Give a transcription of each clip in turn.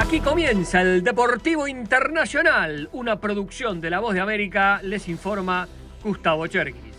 Aquí comienza el Deportivo Internacional, una producción de La Voz de América, les informa Gustavo Cherkis.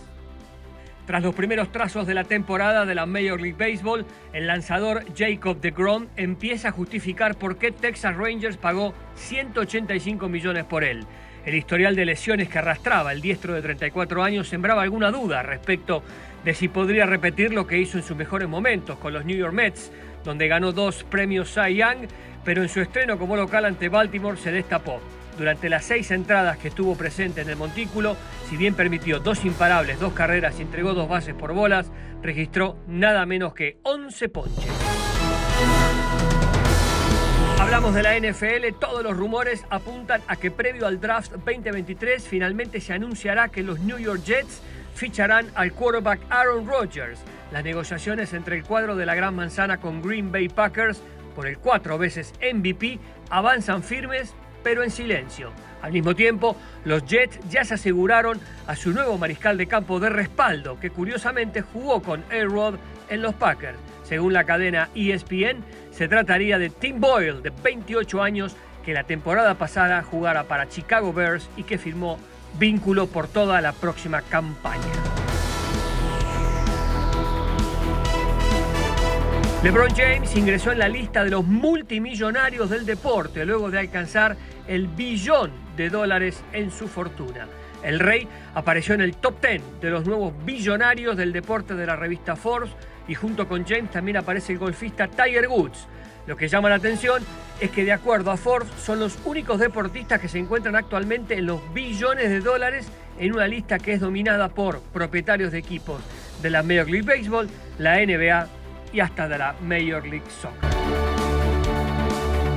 Tras los primeros trazos de la temporada de la Major League Baseball, el lanzador Jacob DeGrom empieza a justificar por qué Texas Rangers pagó 185 millones por él. El historial de lesiones que arrastraba el diestro de 34 años sembraba alguna duda respecto de si podría repetir lo que hizo en sus mejores momentos con los New York Mets, donde ganó dos premios Cy Young, pero en su estreno como local ante Baltimore se destapó. Durante las seis entradas que estuvo presente en el montículo, si bien permitió dos imparables, dos carreras y entregó dos bases por bolas, registró nada menos que 11 ponches. Hablamos de la NFL, todos los rumores apuntan a que previo al draft 2023 finalmente se anunciará que los New York Jets ficharán al quarterback Aaron Rodgers. Las negociaciones entre el cuadro de la Gran Manzana con Green Bay Packers por el cuatro veces MVP avanzan firmes pero en silencio. Al mismo tiempo, los Jets ya se aseguraron a su nuevo mariscal de campo de respaldo, que curiosamente jugó con A-Rod en los Packers. Según la cadena ESPN, se trataría de Tim Boyle, de 28 años, que la temporada pasada jugara para Chicago Bears y que firmó vínculo por toda la próxima campaña. LeBron James ingresó en la lista de los multimillonarios del deporte luego de alcanzar el billón de dólares en su fortuna. El rey apareció en el top 10 de los nuevos billonarios del deporte de la revista Forbes y junto con James también aparece el golfista Tiger Woods. Lo que llama la atención es que de acuerdo a Forbes son los únicos deportistas que se encuentran actualmente en los billones de dólares en una lista que es dominada por propietarios de equipos de la Major League Baseball, la NBA y hasta de la Major League Soccer.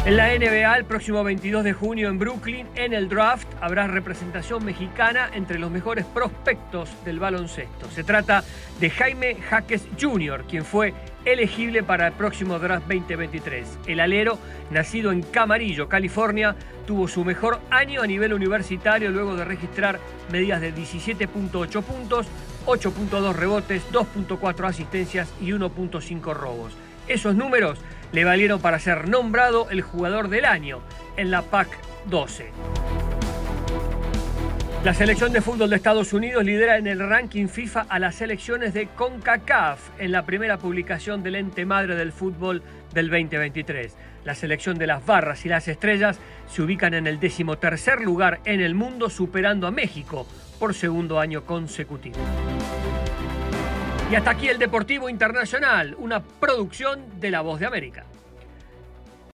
En la NBA, el próximo 22 de junio en Brooklyn, en el draft, habrá representación mexicana entre los mejores prospectos del baloncesto. Se trata de Jaime Jaques Jr., quien fue elegible para el próximo draft 2023. El alero, nacido en Camarillo, California, tuvo su mejor año a nivel universitario luego de registrar medidas de 17.8 puntos, 8.2 rebotes, 2.4 asistencias y 1.5 robos. Esos números le valieron para ser nombrado el jugador del año en la PAC 12. La selección de fútbol de Estados Unidos lidera en el ranking FIFA a las selecciones de CONCACAF en la primera publicación del ente madre del fútbol del 2023. La selección de las barras y las estrellas se ubican en el decimotercer lugar en el mundo, superando a México por segundo año consecutivo. Y hasta aquí el Deportivo Internacional, una producción de La Voz de América.